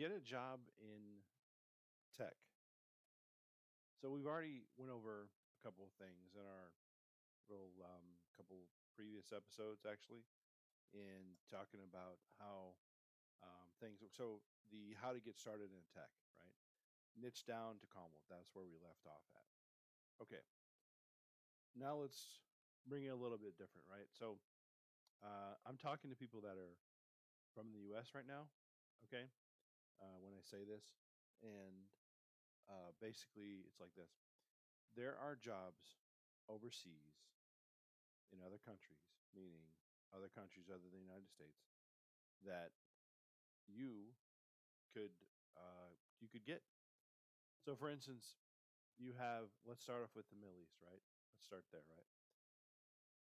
get a job in tech. So we've already went over a couple of things in our little um, couple previous episodes, actually, in talking about how um, things. So the how to get started in tech, right? Niche down to Commvault. That's where we left off at. Okay. Now let's bring it a little bit different, right? So uh, I'm talking to people that are from the U.S. right now. Okay, uh, when I say this, and uh, basically it's like this: there are jobs overseas in other countries, meaning other countries other than the United States, that you could uh, you could get. So, for instance, you have. Let's start off with the Middle East, right? Let's start there, right?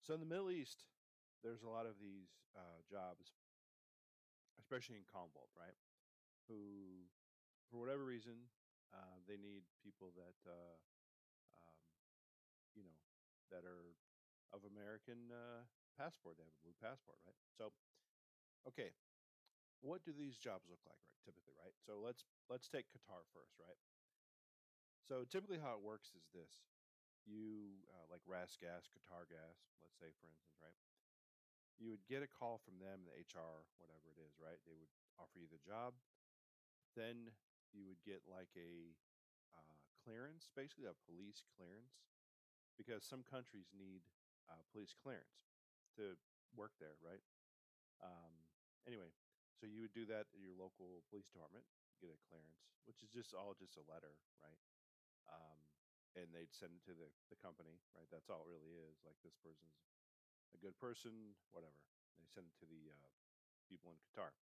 So, in the Middle East, there's a lot of these uh, jobs, especially in Commvault, right? Who, for whatever reason, uh, they need people that, uh, um, you know, that are of American uh, passport. They have a blue passport, right? So, okay, what do these jobs look like, right? Typically, right? So let's let's take Qatar first, right? So typically, how it works is this: you uh, like RAS Gas, Qatar Gas, let's say, for instance, right? You would get a call from them, the HR, whatever it is, right? They would offer you the job. Then you would get like a uh, clearance, basically a police clearance, because some countries need uh, police clearance to work there, right? Um, anyway, so you would do that at your local police department, get a clearance, which is just all just a letter, right? Um, and they'd send it to the, the company, right? That's all it really is. Like this person's a good person, whatever. They send it to the uh, people in Qatar,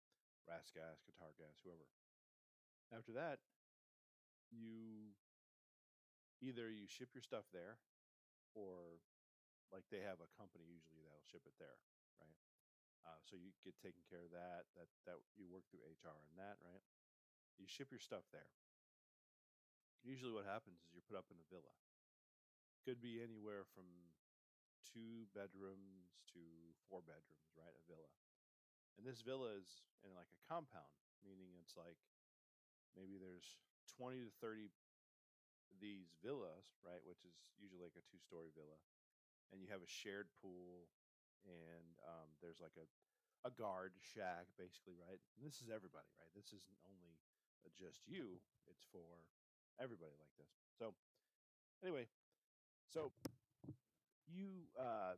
RAS Gas, Qatar Gas, whoever. After that, you either you ship your stuff there, or like they have a company usually that'll ship it there, right? Uh, so you get taken care of that. That that you work through HR and that, right? You ship your stuff there. Usually, what happens is you're put up in a villa. Could be anywhere from two bedrooms to four bedrooms, right? A villa. And this villa is in like a compound, meaning it's like maybe there's 20 to 30 these villas, right? Which is usually like a two story villa. And you have a shared pool and um, there's like a, a guard shack, basically, right? And this is everybody, right? This isn't only uh, just you, it's for everybody like this. So, anyway, so you uh,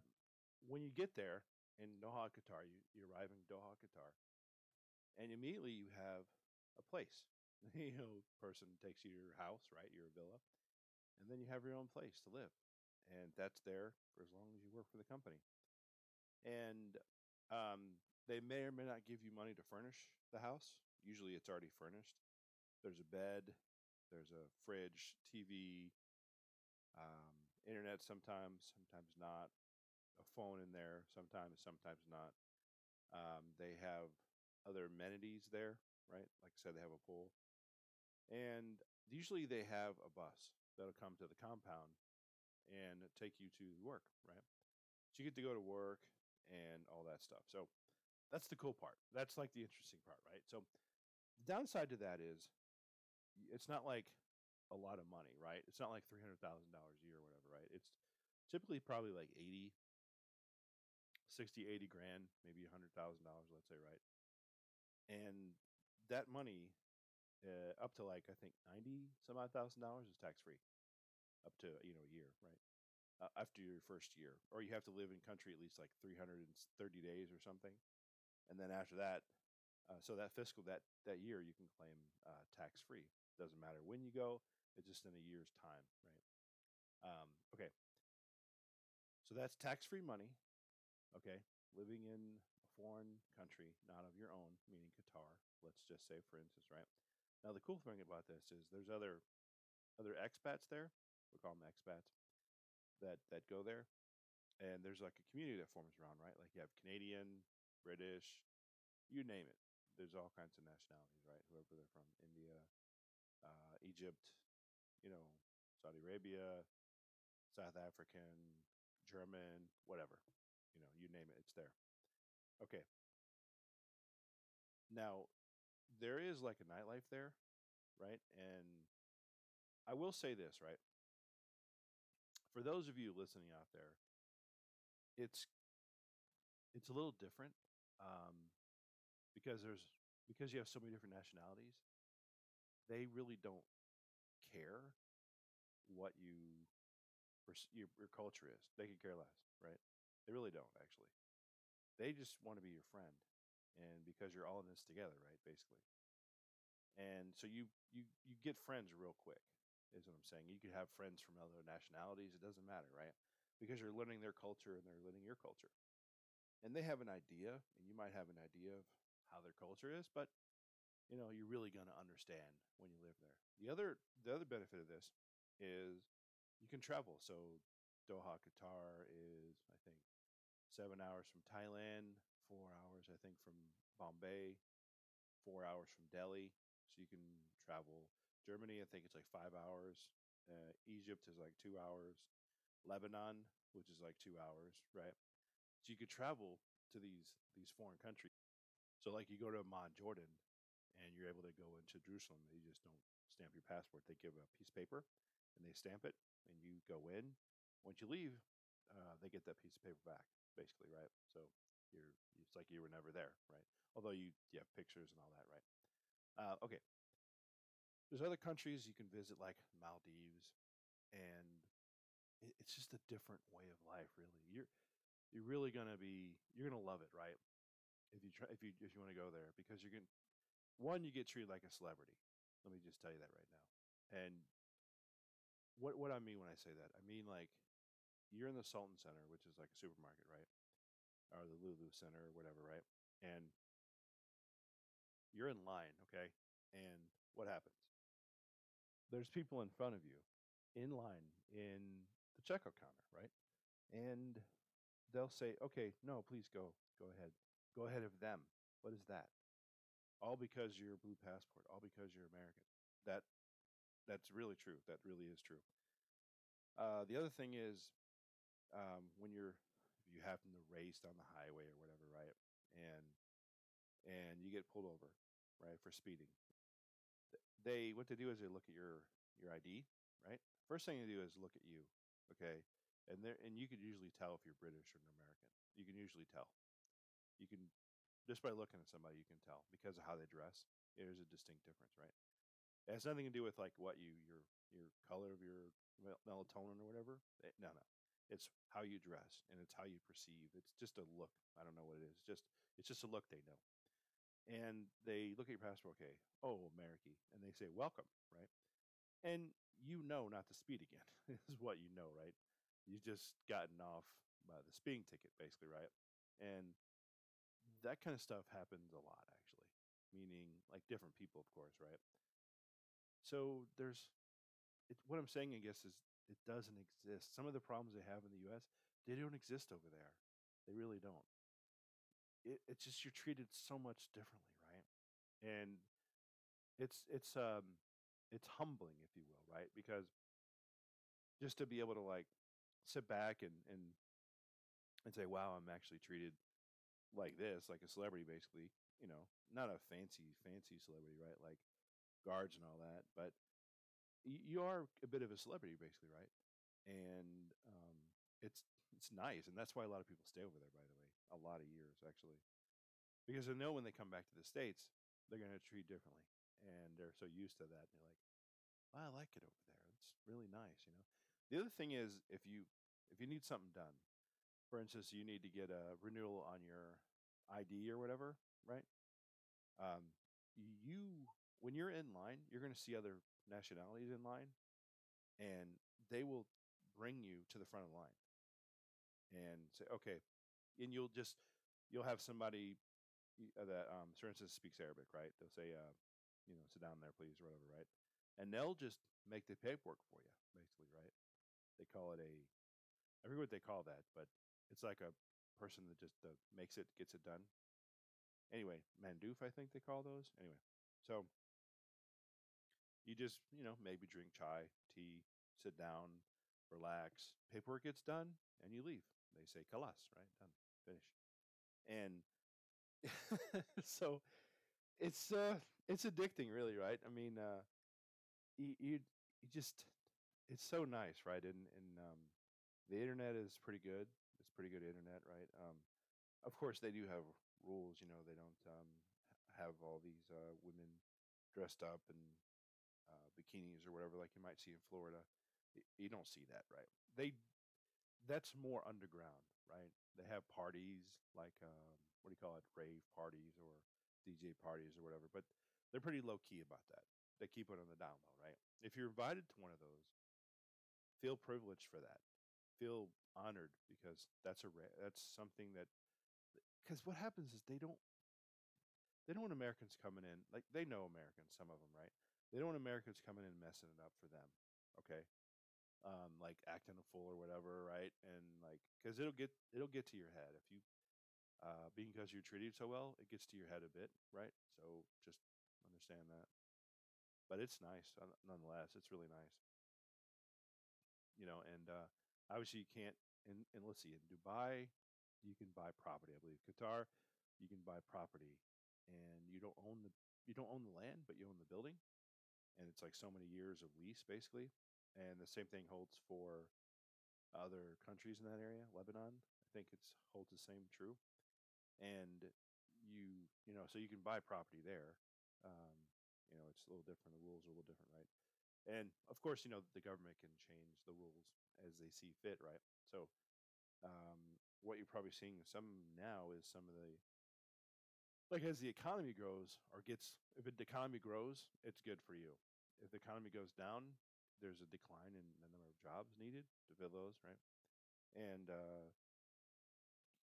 when you get there in Doha, Qatar, you, you arrive in Doha, Qatar, and immediately you have a place. you know, person takes you to your house, right, your villa, and then you have your own place to live, and that's there for as long as you work for the company. And um, they may or may not give you money to furnish the house. Usually, it's already furnished. There's a bed, there's a fridge, TV, um, internet sometimes, sometimes not. A phone in there sometimes, sometimes not. Um, they have other amenities there, right? Like I said, they have a pool, and usually they have a bus that'll come to the compound and take you to work, right? So you get to go to work and all that stuff. So that's the cool part. That's like the interesting part, right? So the downside to that is it's not like a lot of money, right? It's not like three hundred thousand dollars a year or whatever, right? It's typically probably like 80, 60, 80 grand, maybe a hundred thousand dollars, let's say, right? And that money, uh, up to like I think ninety some odd thousand dollars is tax free, up to you know a year, right? Uh, after your first year, or you have to live in country at least like three hundred and thirty days or something, and then after that, uh, so that fiscal that that year you can claim uh, tax free. Doesn't matter when you go, it's just in a year's time, right? Um, okay. So that's tax free money. Okay. Living in a foreign country, not of your own, meaning Qatar, let's just say, for instance, right? Now, the cool thing about this is there's other other expats there. We call them expats that that go there, and there's like a community that forms around, right? Like you have Canadian, British, you name it. There's all kinds of nationalities, right? Whoever they're from, India, uh, Egypt, you know, Saudi Arabia, South African, German, whatever. You know, you name it, it's there. Okay. Now, there is like a nightlife there, right? And I will say this, right? For those of you listening out there, it's it's a little different um, because there's because you have so many different nationalities. They really don't care what you your, your culture is. They could care less, right? They really don't actually. They just want to be your friend, and because you're all in this together, right? Basically, and so you you you get friends real quick is what i'm saying. You could have friends from other nationalities it doesn't matter right? Because you're learning their culture and they're learning your culture. And they have an idea and you might have an idea of how their culture is but you know you're really going to understand when you live there. The other the other benefit of this is you can travel. So doha qatar is i think seven hours from thailand four hours i think from bombay four hours from delhi so you can travel Germany. I think it's like five hours. Uh, Egypt is like two hours. Lebanon, which is like two hours, right? So you could travel to these these foreign countries. So like you go to Amman, Jordan, and you're able to go into Jerusalem. You just don't stamp your passport. They give a piece of paper, and they stamp it, and you go in. Once you leave, uh, they get that piece of paper back, basically, right? So you're it's like you were never there, right? Although you you have pictures and all that, right? Uh, okay. There's other countries you can visit, like Maldives, and it, it's just a different way of life. Really, you're you're really gonna be you're gonna love it, right? If you try if you if you want to go there, because you're gonna one you get treated like a celebrity. Let me just tell you that right now. And what what I mean when I say that, I mean like you're in the Sultan Center, which is like a supermarket, right? Or the Lulu Center or whatever, right? And you're in line, okay? And what happens? There's people in front of you in line in the checkout counter, right? And they'll say, okay, no, please go, go ahead. Go ahead of them. What is that? All because you're blue passport, all because you're American. That that's really true. That really is true. Uh, the other thing is um, when you're you happen to race down the highway or whatever, right? And and you get pulled over, right, for speeding. They what they do is they look at your your ID, right? First thing they do is look at you, okay, and there and you could usually tell if you're British or an American. You can usually tell. You can just by looking at somebody, you can tell because of how they dress. There's a distinct difference, right? It has nothing to do with like what you your your color of your melatonin or whatever. It, no, no, it's how you dress and it's how you perceive. It's just a look. I don't know what it is. It's just it's just a look they know and they look at your passport. Okay, oh, American, and they say welcome, right? And you know not to speed again. is what you know, right? You've just gotten off by the speeding ticket, basically, right? And that kind of stuff happens a lot, actually. Meaning, like different people, of course, right? So there's it, what I'm saying, I guess, is it doesn't exist. Some of the problems they have in the U.S. they don't exist over there. They really don't it, it's just you're treated so much differently, right? And it's it's um it's humbling, if you will, right? Because just to be able to like sit back and and and say, "Wow, I'm actually treated like this, like a celebrity, basically." You know, not a fancy fancy celebrity, right? Like guards and all that, but you are a bit of a celebrity, basically, right? And um, it's it's nice, and that's why a lot of people stay over there. By the way, a lot of years actually, because they know when they come back to the states, they're going to treat differently, and they're so used to that. And they're like, I like it over there. It's really nice, you know. The other thing is if you if you need something done, for instance, you need to get a renewal on your ID or whatever, right? Um, you when you're in line, you're going to see other nationalities in line, and they will bring you to the front of the line and say, okay, and you'll just you'll have somebody uh, that, um, for instance, speaks Arabic, right? They'll say, uh, you know, sit down there, please, or whatever, right? And they'll just make the paperwork for you, basically, right? They call it a, I forget what they call that, but it's like a person that just uh, makes it, gets it done. Anyway, Mandoof, I think they call those. Anyway, so you just, you know, maybe drink chai, tea, sit down, relax. Paperwork gets done, and you leave. They say kalas, right? Done, finish. And so it's uh it's addicting really right i mean uh you you, you just it's so nice right and and um the internet is pretty good it's pretty good internet right um of course they do have rules you know they don't um have all these uh women dressed up in uh bikinis or whatever like you might see in florida you don't see that right? They that's more underground right? They have parties like um what do you call it? Rave parties or dj parties or whatever but they're pretty low key about that. They keep it on the down low right? If you're invited to one of those feel privileged for that. Feel honored because that's a that's something that because what happens is they don't they don't want americans coming in like they know americans some of them right they don't want americans coming in and messing it up for them okay? Um like acting a fool or whatever right? And like because it'll get it'll get to your head. If you uh because you're treated so well it gets to your head a bit right? So just understand that. But it's nice uh, nonetheless it's really nice. You know and uh obviously you can't and, and let's see in dubai you can buy property i believe. Qatar you can buy property and you don't own the you don't own the land but you own the building and it's like so many years of lease basically and the same thing holds for other countries in that area lebanon i think it's holds the same true and you you know so you can buy property there um you know it's a little different the rules are a little different right? And of course you know the government can change the rules as they see fit right? So um what you're probably seeing some now is some of the like as the economy grows or gets if the economy grows it's good for you. If the economy goes down there's a decline in the number of jobs needed to fill those right? And uh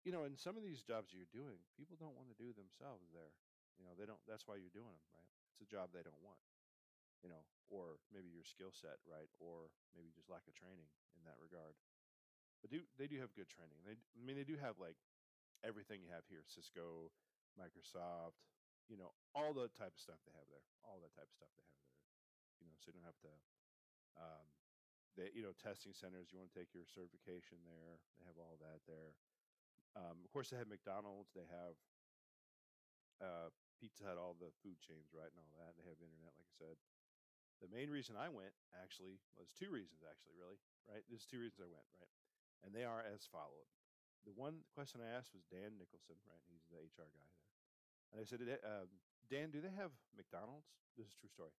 you know in some of these jobs you're doing people don't want to do themselves there. You know they don't that's why you're doing them right? It's a job they don't want you know or maybe your skill set right? Or maybe just lack of training in that regard. But do they do have good training. They i mean they do have like everything you have here cisco microsoft you know all the type of stuff they have there all that type of stuff they have there you know so you don't have to um they you know testing centers you want to take your certification there they have all that there. Um of course they have mcdonald's they have uh pizza hut all the food chains right and all that they have internet like i said. The main reason i went actually was two reasons actually really right? There's two reasons i went right? And they are as followed. The one question i asked was dan nicholson right he's the hr guy and i said "Eh, um, dan do they have mcdonald's? This is a true story.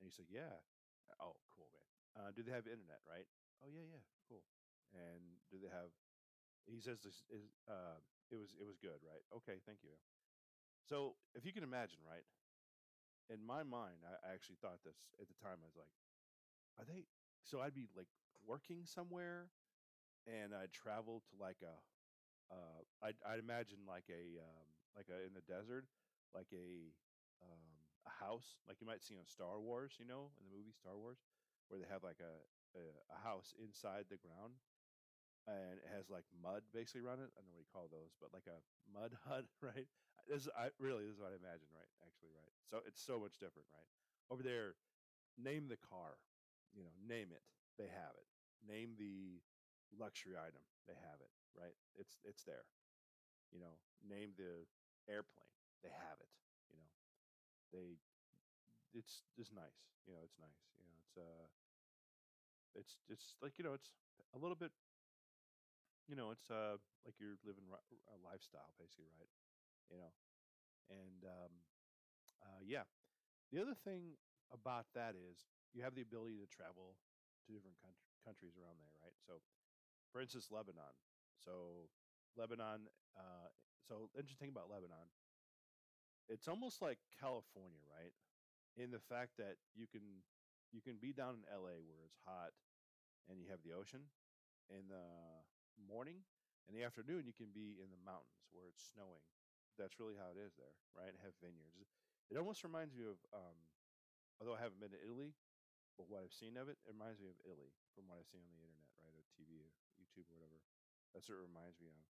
And he said yeah. Oh cool man. Uh, do they have internet right? Oh yeah yeah cool. And do they have he says this is uh, it was it was good right? Okay thank you. So if you can imagine right in my mind I actually thought this at the time i was like are they so i'd be like working somewhere and i'd travel to like a uh i'd, I'd imagine like a um like a in the desert like a um a house like you might see on star wars you know in the movie star wars where they have like a a, a house inside the ground and it has like mud basically around it. I don't know what you call those, but like a mud hut, right? This is, I really this is what I imagine, right? Actually, right. So it's so much different, right? Over there, name the car, you know, name it, they have it. Name the luxury item, they have it, right? It's it's there. You know, name the airplane, they have it. You know, they it's it's nice. You know, it's nice. You know, it's uh, it's it's like you know, it's a little bit you know, it's uh like you're living a lifestyle basically, right? You know, and um, uh, yeah. The other thing about that is you have the ability to travel to different country, countries around there, right? So, for instance, Lebanon. So, Lebanon. Uh, so, interesting about Lebanon. It's almost like California, right? In the fact that you can you can be down in LA where it's hot and you have the ocean in the morning. In the afternoon, you can be in the mountains where it's snowing. That's really how it is there, right? Have vineyards. It almost reminds me of, um, although I haven't been to Italy, but what I've seen of it, it reminds me of Italy from what I've seen on the internet, right, or TV, YouTube, or whatever. That's what it reminds me of.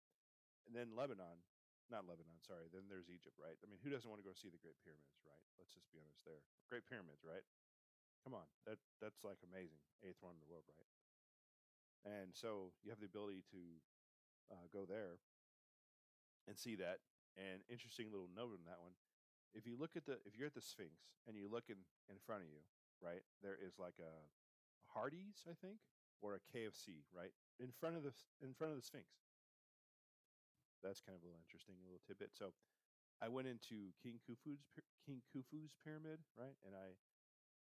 And then Lebanon, not Lebanon, sorry. Then there's Egypt, right? I mean, who doesn't want to go see the Great Pyramids, right? Let's just be honest there. Great Pyramids, right? Come on, that that's like amazing. Eighth one in the world, right? And so you have the ability to uh, go there and see that. And interesting little note on that one if you look at the if you're at the Sphinx and you look in in front of you, right there is like a Hardee's, I think, or a KFC, right in front of the in front of the Sphinx. That's kind of a little interesting, a little tidbit. So, I went into King Khufu's King Khufu's pyramid, right, and I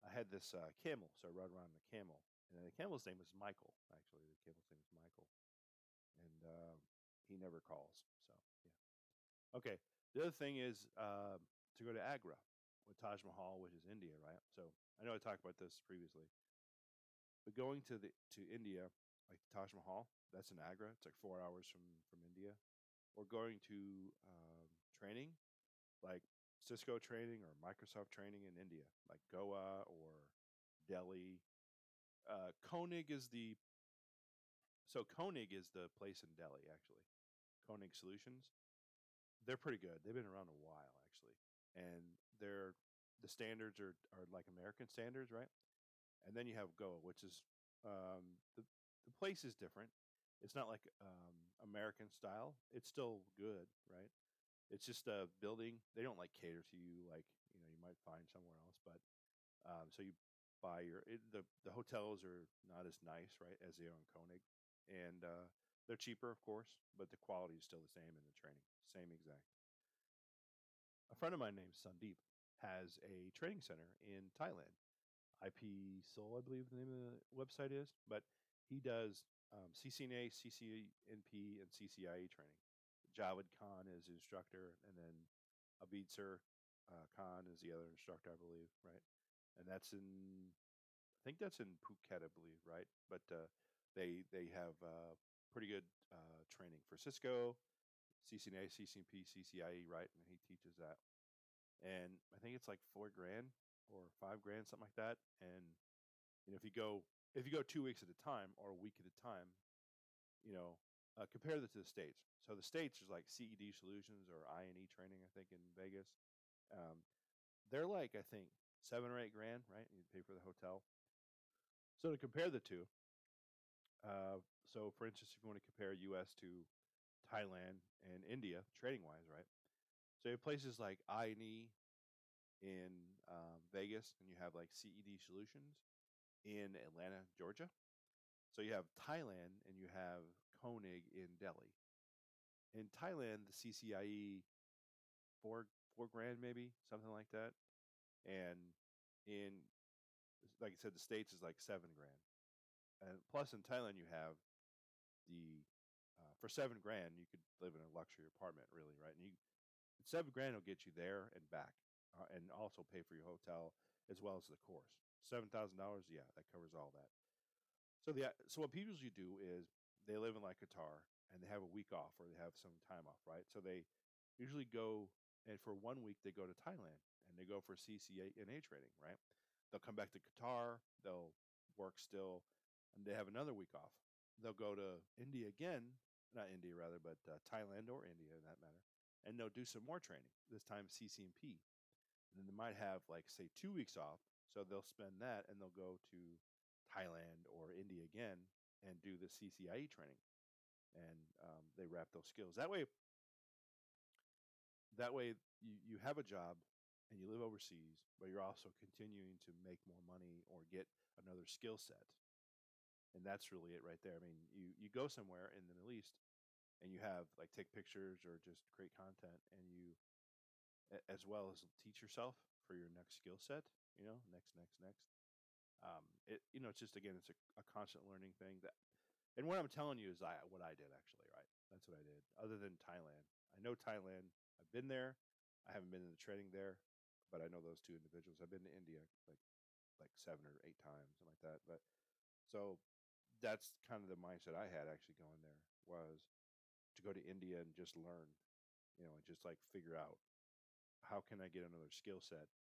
I had this uh, camel, so I rode around the camel, and the camel's name was Michael. Actually, the camel's name is Michael, and uh, he never calls. So yeah. Okay. The other thing is uh, to go to Agra with Taj Mahal, which is India, right? So I know I talked about this previously, but going to the to India, like Taj Mahal, that's in Agra. It's like four hours from from India. Or going to um, training, like Cisco training or Microsoft training in India, like Goa or Delhi. Uh, Koenig is the so Koenig is the place in Delhi actually. Koenig Solutions. They're pretty good. They've been around a while actually, and they're the standards are are like American standards, right? And then you have Goa, which is um, the the place is different. It's not like um, American style. It's still good, right? It's just a building. They don't like cater to you like you know you might find somewhere else, but um, so you buy your it, the the hotels are not as nice, right, as they are in Koenig, and uh, they're cheaper, of course, but the quality is still the same in the training, same exact. A friend of mine named Sandeep has a training center in Thailand. IP Soul, I believe the name of the website is, but he does um, CCNA, CCNP, and CCIE training. Javed Khan is the instructor, and then Abid Sir uh, Khan is the other instructor, I believe, right? And that's in, I think that's in Phuket, I believe, right? But uh, they they have uh, pretty good uh, training for Cisco, CCNA, CCNP, CCIE, right? And he teaches that. And I think it's like four grand or five grand, something like that. And you know, if you go if you go two weeks at a time or a week at a time, you know, uh, compare that to the states. So the states is like CED Solutions or I and E training, I think in Vegas. Um, they're like I think seven or eight grand, right? You pay for the hotel. So to compare the two, uh, so for instance, if you want to compare U.S. to Thailand and India, trading wise, right? So you have places like I and E in um, Vegas, and you have like CED Solutions in Atlanta, Georgia. So you have Thailand and you have Koenig in Delhi. In Thailand, the CCIE four four grand maybe something like that, and in like I said, the states is like seven grand. And plus, in Thailand, you have the uh, for seven grand you could live in a luxury apartment, really, right? And you seven grand will get you there and back, uh, and also pay for your hotel as well as the course. Seven thousand dollars, yeah, that covers all that. So the so what people usually do is they live in like Qatar and they have a week off or they have some time off, right? So they usually go and for one week they go to Thailand and they go for CCA and CCNA training, right? They'll come back to Qatar, they'll work still, and they have another week off. They'll go to India again, not India rather, but uh, Thailand or India in that matter, and they'll do some more training. This time and then they might have like say two weeks off, so they'll spend that and they'll go to Thailand or India again and do the CCIE training, and um, they wrap those skills. That way, that way you, you have a job and you live overseas, but you're also continuing to make more money or get another skill set. And that's really it right there. I mean, you, you go somewhere in the Middle East and you have like take pictures or just create content and you as well as teach yourself for your next skill set, you know, next, next, next. Um, it, you know, it's just, again, it's a, a constant learning thing that, and what I'm telling you is I, what I did actually, right? That's what I did other than Thailand. I know Thailand. I've been there. I haven't been in the training there, but I know those two individuals. I've been to India like like seven or eight times, something like that. But so that's kind of the mindset I had actually going there was to go to India and just learn, you know, and just like figure out how can I get another skill set.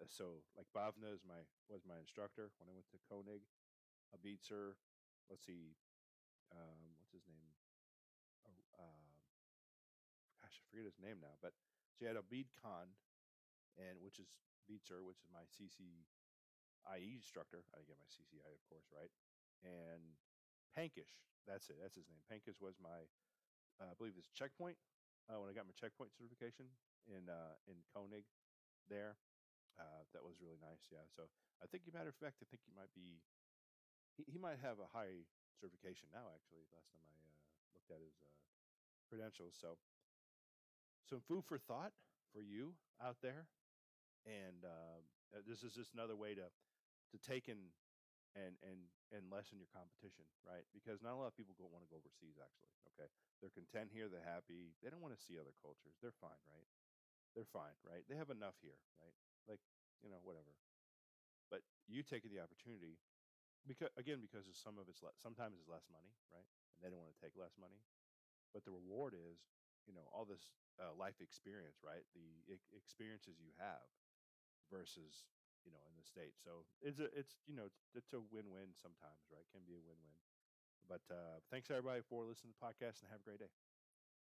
Uh, so like Bhavna is my was my instructor when I went to Koenig. Abid Sir, let's see, um, what's his name? Uh, gosh, I forget his name now. But so you had Abid Khan, and which is Abid Sir, which is my CCIE instructor. I get my CCIE, of course, right? And Pankish, that's it. That's his name. Pankish was my, uh, I believe, this checkpoint uh, when I got my checkpoint certification in uh, in Koenig. there. Uh, that was really nice. Yeah. So I think, matter of fact, I think he might be. He, he might have a high certification now. Actually, last time I uh, looked at his uh, credentials. So some food for thought for you out there, and uh, uh, this is just another way to to take in and and and lessen your competition, right? Because not a lot of people go want to go overseas. Actually, okay, they're content here. They're happy. They don't want to see other cultures. They're fine, right? They're fine, right? They have enough here, right? Like you know, whatever. But you taking the opportunity, because again, because of some of it's le- sometimes it's less money, right? And they don't want to take less money, but the reward is, you know, all this uh, life experience, right? The e- experiences you have versus you know in the states. So it's a it's you know it's, it's a win win sometimes, right? Can be a win win. But uh, thanks everybody for listening to the podcast and have a great day.